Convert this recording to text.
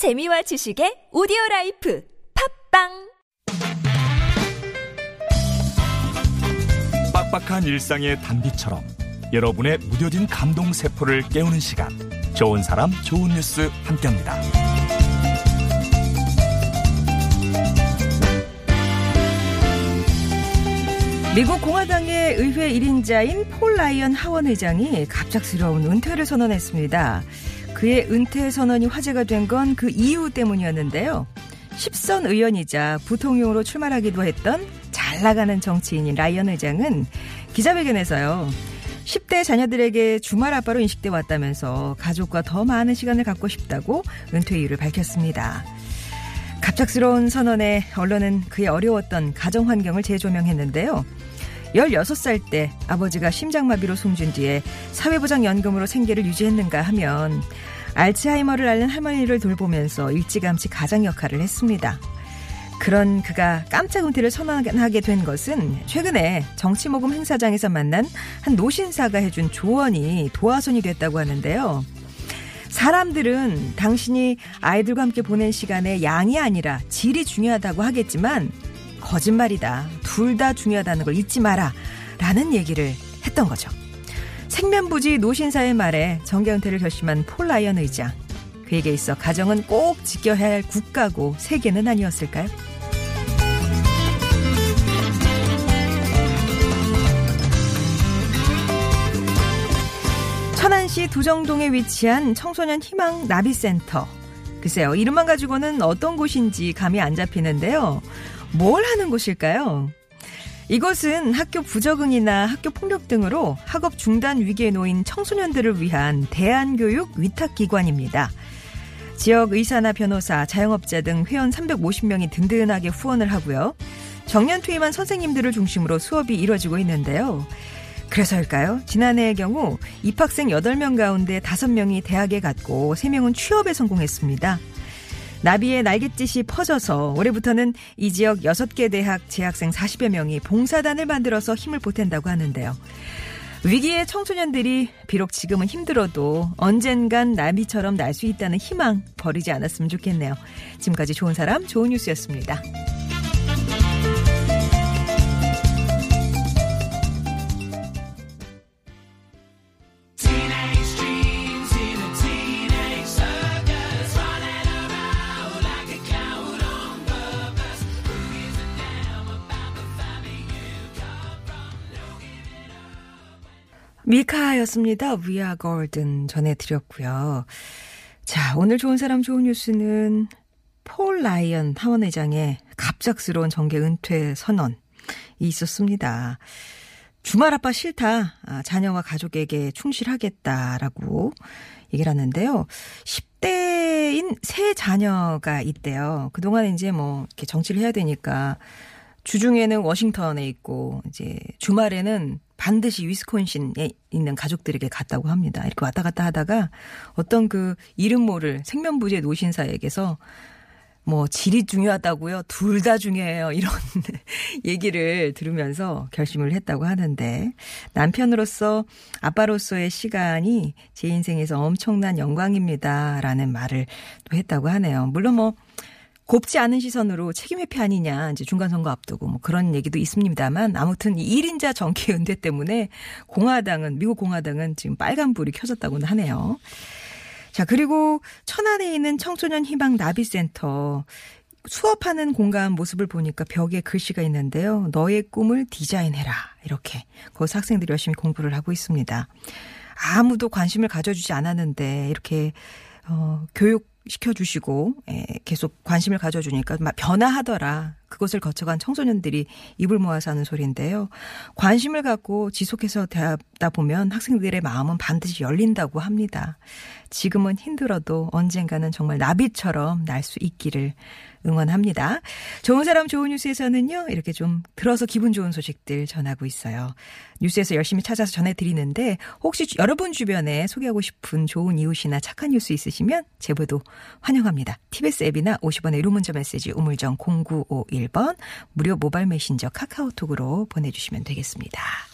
재미와 지식의 오디오 life 팟빵 빡빡한 일상의 단비처럼 여러분의 무뎌진 감동 세포를 깨우는 시간 좋은 사람 좋은 뉴스 함께합니다. 미국 공화당의 의회 1인자인 폴 라이언 하원 의장이 갑작스러운 은퇴를 선언했습니다. 그의 은퇴 선언이 화제가 된 건 그 이유 때문이었는데요. 10선 의원이자 부통령으로 출마하기도 했던 잘 나가는 정치인인 라이언 의장은 기자회견에서요. 10대 자녀들에게 주말 아빠로 인식돼 왔다면서 가족과 더 많은 시간을 갖고 싶다고 은퇴 이유를 밝혔습니다. 갑작스러운 선언에 언론은 그의 어려웠던 가정 환경을 재조명했는데요. 16살 때 아버지가 심장마비로 숨진 뒤에 사회보장연금으로 생계를 유지했는가 하면 알츠하이머를 앓는 할머니를 돌보면서 일찌감치 가장 역할을 했습니다. 그런 그가 깜짝 은퇴를 선언하게 된 것은 최근에 정치모금 행사장에서 만난 한 노신사가 해준 조언이 도화선이 됐다고 하는데요. 사람들은 당신이 아이들과 함께 보낸 시간의 양이 아니라 질이 중요하다고 하겠지만 거짓말이다. 둘 다 중요하다는 걸 잊지 마라. 라는 얘기를 했던 거죠. 생면부지 노신사의 말에 은퇴를 결심한 폴 라이언 의장. 그에게 있어 가정은 꼭 지켜야 할 국가고 세계는 아니었을까요? 천안시 두정동에 위치한 청소년 희망 나비센터. 글쎄요, 이름만 가지고는 어떤 곳인지 감이 안 잡히는데요. 뭘 하는 곳일까요? 이곳은 학교 부적응이나 학교 폭력 등으로 학업 중단 위기에 놓인 청소년들을 위한 대안교육 위탁기관입니다. 지역 의사나 변호사, 자영업자 등 회원 350명이 든든하게 후원을 하고요. 정년 퇴임한 선생님들을 중심으로 수업이 이뤄지고 있는데요. 그래서일까요? 지난해의 경우 입학생 8명 가운데 5명이 대학에 갔고 3명은 취업에 성공했습니다. 나비의 날갯짓이 퍼져서 올해부터는 이 지역 6개 대학 재학생 40여 명이 봉사단을 만들어서 힘을 보탠다고 하는데요. 위기의 청소년들이 비록 지금은 힘들어도 언젠간 나비처럼 날 수 있다는 희망 버리지 않았으면 좋겠네요. 지금까지 좋은 사람, 좋은 뉴스였습니다. 밀카였습니다. We are golden 전해드렸고요. 자, 오늘 좋은 사람 좋은 뉴스는 폴 라이언 하원 의장의 갑작스러운 정계 은퇴 선언이 있었습니다. 주말 아빠 싫다. 아, 자녀와 가족에게 충실하겠다라고 얘기를 하는데요. 10대인 세 자녀가 있대요. 그동안 이제 뭐 이렇게 정치를 해야 되니까 주중에는 워싱턴에 있고 이제 주말에는 반드시 위스콘신에 있는 가족들에게 갔다고 합니다. 이렇게 왔다 갔다 하다가 어떤 그 이름 모를 생면부지의 노신사에게서 뭐 질이 중요하다고요. 둘 다 중요해요. 이런 얘기를 들으면서 결심을 했다고 하는데 남편으로서 아빠로서의 시간이 제 인생에서 엄청난 영광입니다 라는 말을 또 했다고 하네요. 물론 뭐 곱지 않은 시선으로 책임 회피 아니냐 이제 중간 선거 앞두고 뭐 그런 얘기도 있습니다만 아무튼 이 1인자 정기 은퇴 때문에 공화당은 미국 공화당은 지금 빨간 불이 켜졌다고는 하네요. 자, 그리고 천안에 있는 청소년 희망 나비센터 수업하는 공간 모습을 보니까 벽에 글씨가 있는데요. 너의 꿈을 디자인해라. 이렇게. 거기서 학생들이 열심히 공부를 하고 있습니다. 아무도 관심을 가져주지 않았는데 이렇게 어, 교육 시켜주시고 예, 계속 관심을 가져주니까 변화하더라. 그것을 거쳐간 청소년들이 입을 모아서 하는 소리인데요. 관심을 갖고 지속해서 대하다 보면 학생들의 마음은 반드시 열린다고 합니다. 지금은 힘들어도 언젠가는 정말 나비처럼 날 수 있기를 응원합니다. 좋은 사람 좋은 뉴스에서는요, 이렇게 좀 들어서 기분 좋은 소식들 전하고 있어요. 뉴스에서 열심히 찾아서 전해드리는데, 혹시 여러분 주변에 소개하고 싶은 좋은 이웃이나 착한 뉴스 있으시면 제보도 환영합니다. TBS 앱이나 50원의 유료 문자 메시지 우물정 0951번 무료 모바일 메신저 카카오톡으로 보내주시면 되겠습니다.